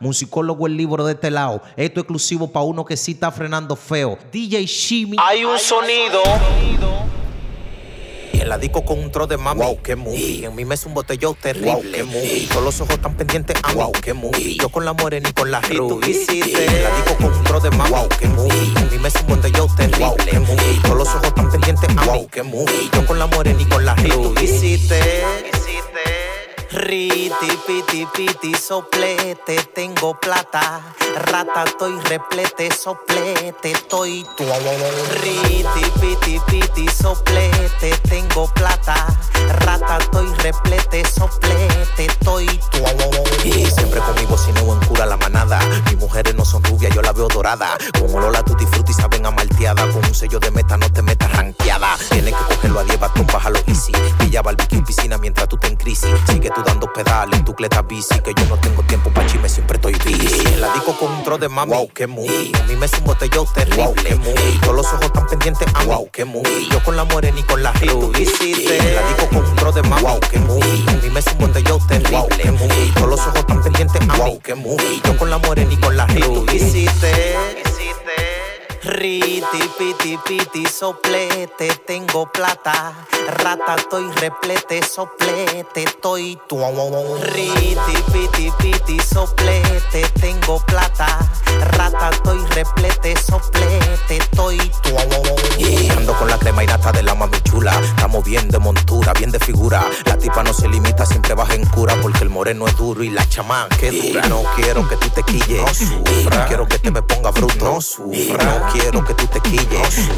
Musicólogo el libro de este lado. Esto exclusivo para uno que sí está frenando feo. DJ Shimi. Hay un sonido. Y en la disco con un tro de mami. Wow, qué movie. En mi mesa un botellón terrible. Wow, qué movie. Todos los ojos tan pendientes a Wow, qué movie. Yo con la morena y con la rubí. En la disco con un tro de mami. Wow, qué movie. En mi mesa un botellón terrible. Wow, qué movie. Todos los ojos tan pendientes a Wow, qué movie. Yo con la morena y con la rubí. Riti, piti, piti, soplete, tengo plata. Rata, estoy replete, soplete, estoy tu. Riti, piti, piti, soplete, tengo plata. Rata, estoy replete, soplete, estoy tu. Y siempre conmigo si no en cura la manada. Mis mujeres no son rubias, yo la veo dorada. Como Lola, tutti frutti saben amalteada. Con un sello de meta, no te metas ranqueada. Tienes que cogerlo a 10 batón, bájalo easy. Pilla barbecue en piscina mientras tú te en crisis. Sigue tú dando pedales tu cleta bici. Que yo no tengo tiempo pa' chisme, siempre estoy disco con un tro de mami. Wow, qué movie. A mí me es un botellón terrible. Wow, qué movie. Todos los ojos están pendientes a Wow, qué movie. Yo con la morena y con la rubí. En la disco con un tro de mami. Wow, qué movie. A mí me es un botellón terrible. Wow, qué movie. Todos los ojos están pendientes a Wow, qué movie. Yo con la morena y con la rubí. Riti, piti, piti, soplete, tengo plata. Rata, estoy replete, soplete, estoy tu. Riti, piti, piti, soplete, tengo plata. Rata, estoy replete, soplete, estoy tu. Con y nata de la mami chula. Estamos bien de montura, bien de figura. La tipa no se limita, siempre baja en cura. Porque el moreno es duro y la chamán que dura. No quiero que tú te quilles. No quiero que te me ponga bruto. No sufra. No quiero que tú te quilles.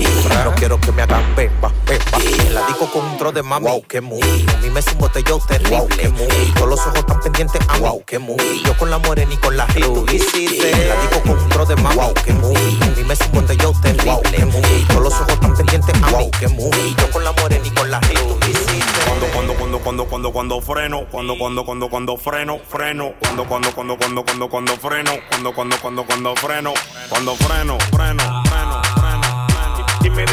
No quiero que me hagan bemba, bemba. La disco con un tro de mami. Wow, qué movie. A mí me es un botellón terrible. Wow. Todos los ojos están pendientes a Wow, qué movie. Yo con la morena y con la rubí. La disco con un tro de mami. Wow, qué movie. A mí me es un botellón terrible. Todos los ojos están Wow, qué movie. Yo con la morena y con la rubí. Cuando, cuando, cuando, cuando, cuando, cuando freno, cuando, cuando, cuando, cuando freno, freno, cuando, cuando, cuando, cuando, cuando, cuando freno, cuando, cuando, cuando, cuando freno, cuando freno, freno, freno, freno, Y me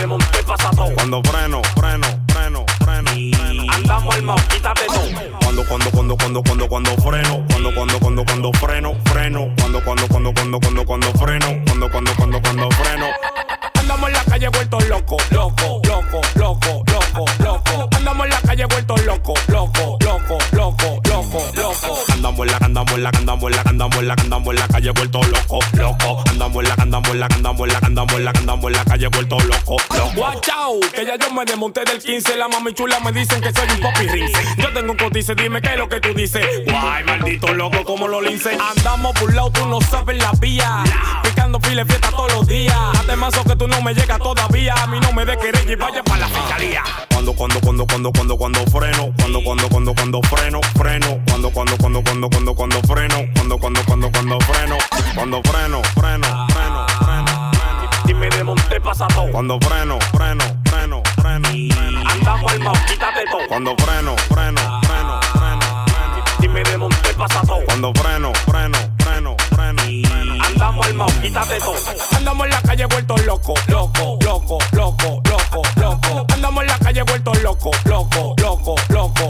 pasado. cuando freno, freno, freno, freno. Andamos al mau, quítate. Cuando, cuando, cuando, cuando, cuando, cuando freno, cuando, cuando, cuando, cuando freno, freno, cuando, cuando, cuando, cuando, cuando, cuando freno, cuando, cuando, cuando, cuando freno. Andamos en la calle vueltos loco, loco, loco, loco, loco, loco. Andamos en la calle vueltos loco, loco, loco, loco, loco, loco. Andamos en la, andamos en la, andamos en la, andamos en la, andamos en la calle vuelto loco, loco. Andamos en la, andamos en la, andamos en la, andamos en la, andamos en la calle vuelto loco, loco. Watch out, que ya yo me desmonté del 15. La mami chula me dicen que soy un popi rinse. Yo tengo un cotice, dime qué es lo que tú dices. Guay, maldito loco, como lo lince. Andamos por lado, tú no sabes la vía. Picando pile fiesta todos los días. Además, que tú no me llegas todavía. A mí no me de querer y vaya para la fiscalía. Cuando, cuando, cuando, cuando, cuando, cuando freno, cuando, cuando, cuando, cuando freno, freno, cuando, cuando, cuando, cuando, cuando, cuando freno, cuando, cuando, cuando, cuando freno, cuando freno, freno, freno, freno, Y me desmonté pasado. cuando freno, freno, freno, freno, freno, Andamos al mau, quítate todo. cuando freno, freno, freno, freno, freno, Y me desmonté pasado. cuando freno, freno, freno, freno, freno. Andamos al mau, quítate todo. Andamos en la calle vueltos loco, loco, loco, loco, loco, loco. Andamos en la calle vueltos loco, loco, loco, loco,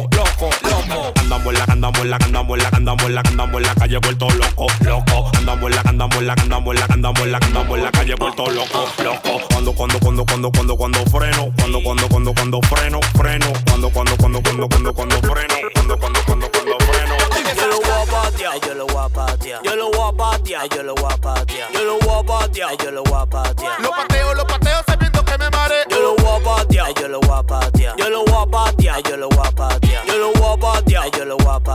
en la, andamos en la, andamos en la, andamos en la, andamos en la calle vuelto loco, loco. Andamos en la, andamos en la, andamos en la, andamos en la, andamos en la calle vuelto loco, loco. Cuando, cuando, cuando, cuando, cuando, cuando freno, cuando, cuando, cuando, cuando freno, freno, cuando, cuando, cuando, cuando, cuando, cuando freno, cuando, cuando, cuando, cuando freno. Yo lo voy a patear, yo lo voy a patear. Yo lo voy a patear, yo lo voy a patear. Yo lo voy a patear, yo lo voy a patear. Lo pateo, lo pateo sabiendo que me mare. Yo lo voy a patear, yo lo voy a patear. Yo lo voy a patear, yo lo voy a patear. Yo lo voy a patear, yo lo voy a patear.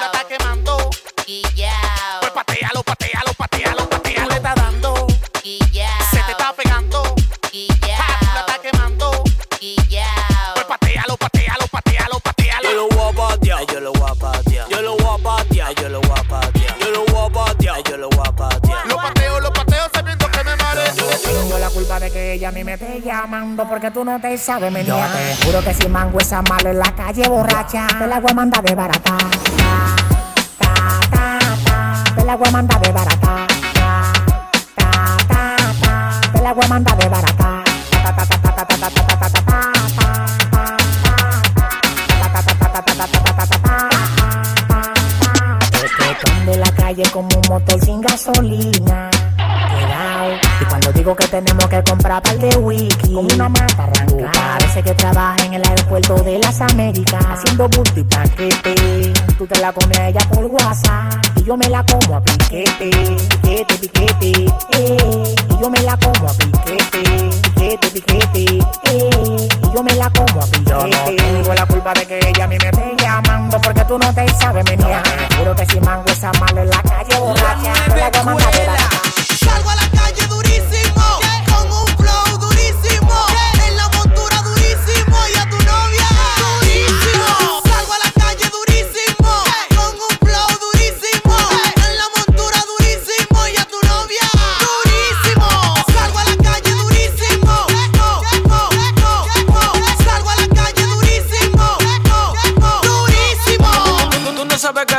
La estás quemando. Pues patealo, patealo, patealo, mí me esté llamando porque tú no te sabes menear. Yo te juro que si mango esa malo en la calle borracha, te la voy a mandar de barata. Ta, ta, ta, te la voy a mandar de barata. Ta, ta, ta, ta, te la voy a mandar de barata. Comprar par de wiki, con una mata arrancar. Parece que trabaja en el aeropuerto de las Américas, haciendo bulto y paquete. Tú te la comes a ella por WhatsApp, y yo me la como a piquete, piquete, piquete. Eh.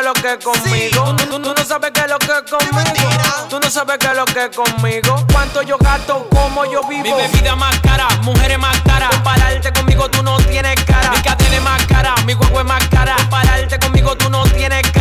Lo que es conmigo. Tú, tú no sabes qué es lo que es conmigo. Tú no sabes qué es lo que es conmigo. Cuánto yo gasto, cómo yo vivo. Mi bebida más cara, mujeres más caras. Compararte conmigo tú no tienes cara. Mi cadena es más cara, mi huevo es más cara. Compararte conmigo tú no tienes. Cara,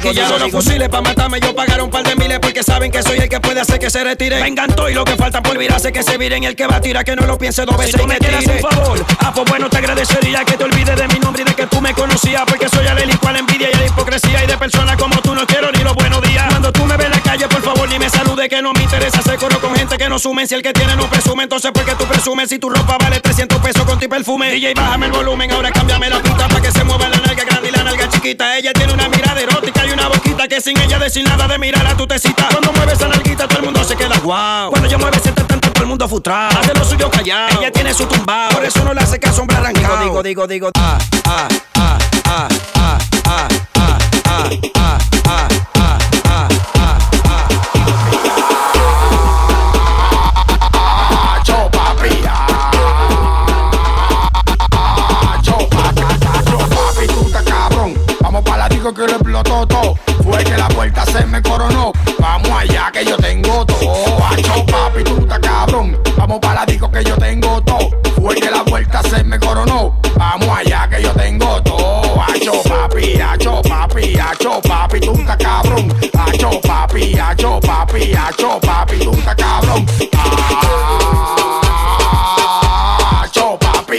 Digo, los fusiles para matarme. Yo pagaron un par de miles porque saben que soy el que puede hacer que se retire. Vengan todos y lo que falta por virarse que se viren. El que va a tirar que no lo piense dos veces. Si tú me quieres un favor, ah, pues bueno, te agradecería que te olvides de mi nombre y de que tú me conocías. Porque soy alérgico a la envidia y a la hipocresía. Y de personas como tú no quiero ni los buenos días. Cuando tú me ves en la calle, por favor, ni me salude que no me interesa hacer coro con gente que no sumen. Si el que tiene no presume, entonces ¿por qué tú presumes? Si tu ropa vale 300 pesos con tu perfume. DJ, bájame el volumen, ahora cámbiame la puta para que se mueva la nalga grande y la nalga chiquita. Ella tiene una mirada y sin ella decir nada de mirar a tu tecita. Cuando mueves esa nalguita, todo el mundo se queda guau. Cuando ella mueve ese tanto, todo el mundo frustrado. Hace lo suyo callado. Ella tiene su tumbado. Por eso no le hace caso, hombre arrancado. Digo, digo, digo, digo. Ah, ah, ah, ah, ah, ah. Acho, papi, tú estás cabrón. Acho, papi.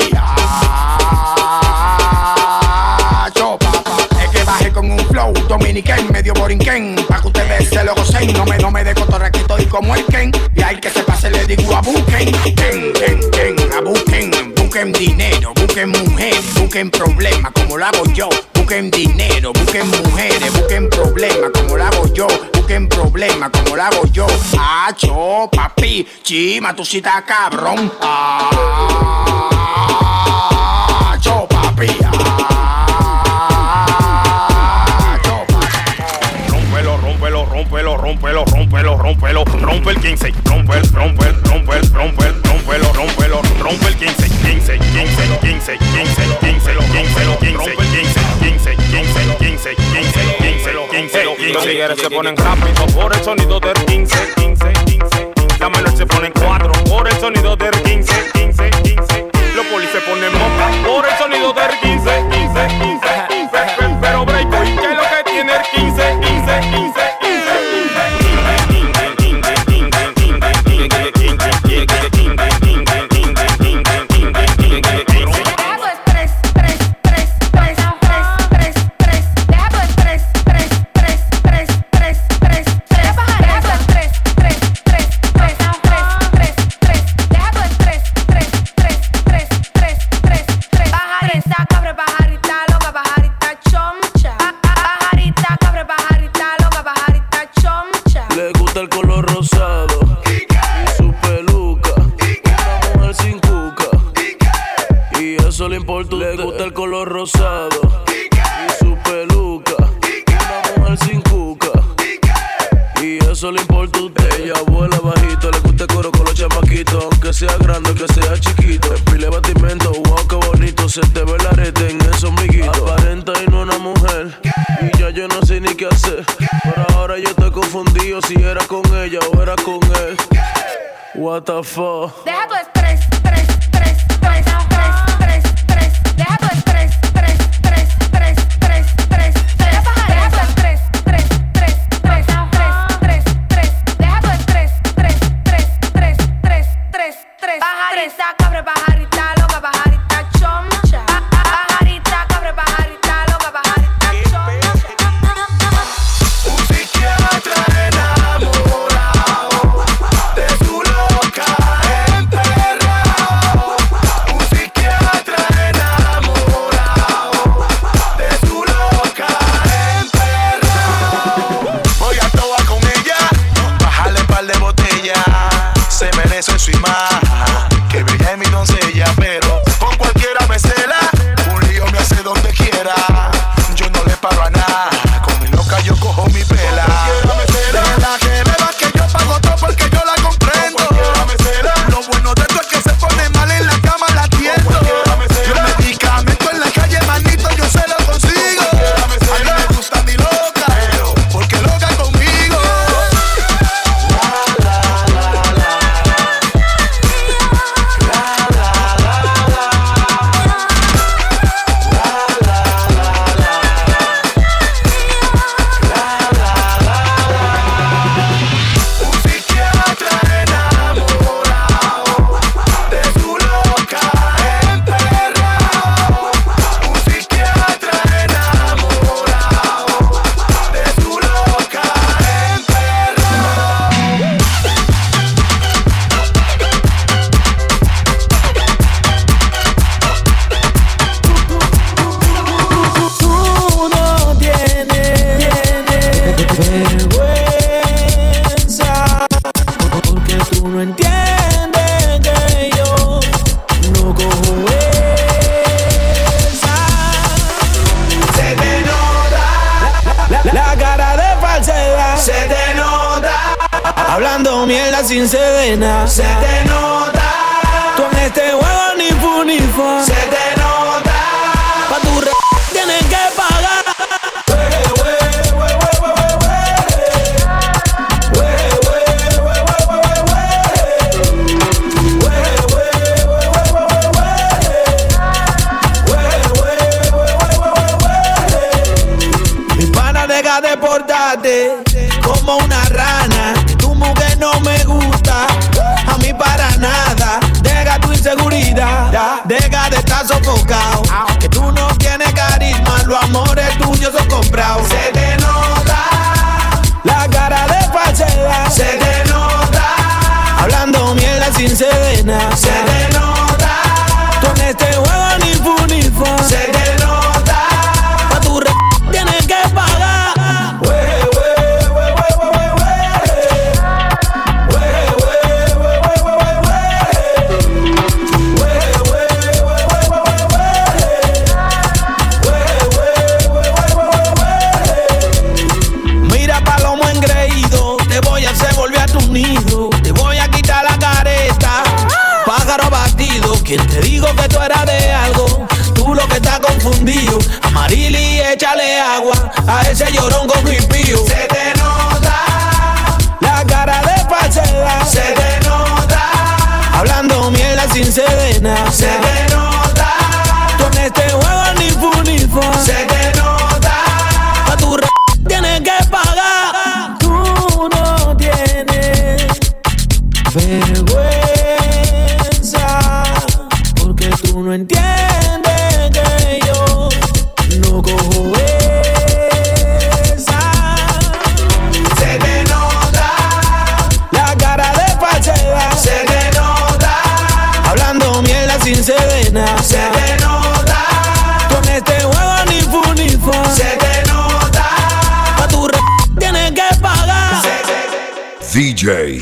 Acho, papá. Es que bajé con un flow dominiquén, medio borinquén. Pa' que ustedes se lo gocen. No me, no me de cotorra que estoy como el Ken. Y al que se pase le digo a busquen. Ken, ken, ken, a busquen. Busquen dinero, busquen mujeres, busquen problemas como lo hago yo. Busquen dinero como lo hago yo, acho, papi, chima, tú sí cabrón, acho, rompelo, rompelo, rompe el 15, rompe el, rompe el, rompe el, rompe el, rompelo, rompelo, rompe el 15, 15, 15, 15, 15, 15, 15, 15, 15, 15, 15, 15, 15, 15, 15, 15, 15, 15, 15, 15, 15, 15, 15, 15, 15, 15, 15, 15, 15, 15, 15, 15, 15, 15, 15, 15, 15, 15, 15, 15, 15, 15, 15, 15, sea chiquito. Pile batimento, wow, qué bonito. Se te ve el arete en esos miguitos. Aparenta y no una mujer. Y ya yo no sé ni qué hacer. Pero ahora yo estoy confundido si era con ella o era con él. What the fuck. Deja tu sin sedena. Se te nota tú en este juego ni fu ni fa. Te voy a quitar la careta. Pájaro batido, quien te digo que tú eras de algo. Tú lo que estás confundido. A Marili échale agua. A ese llorón con hippío. Se te nota. La cara de Pachela. Se te nota. Hablando mierda sin sedena. Se te vergüenza. Porque tú no entiendes que yo no cojo esa. Se te nota. La cara de Pachela. Se te nota. Hablando mierda sin sedena. Se te nota. Con este juego ni fu ni fa. Se te nota. Pa' tu r tienes que pagar. DJ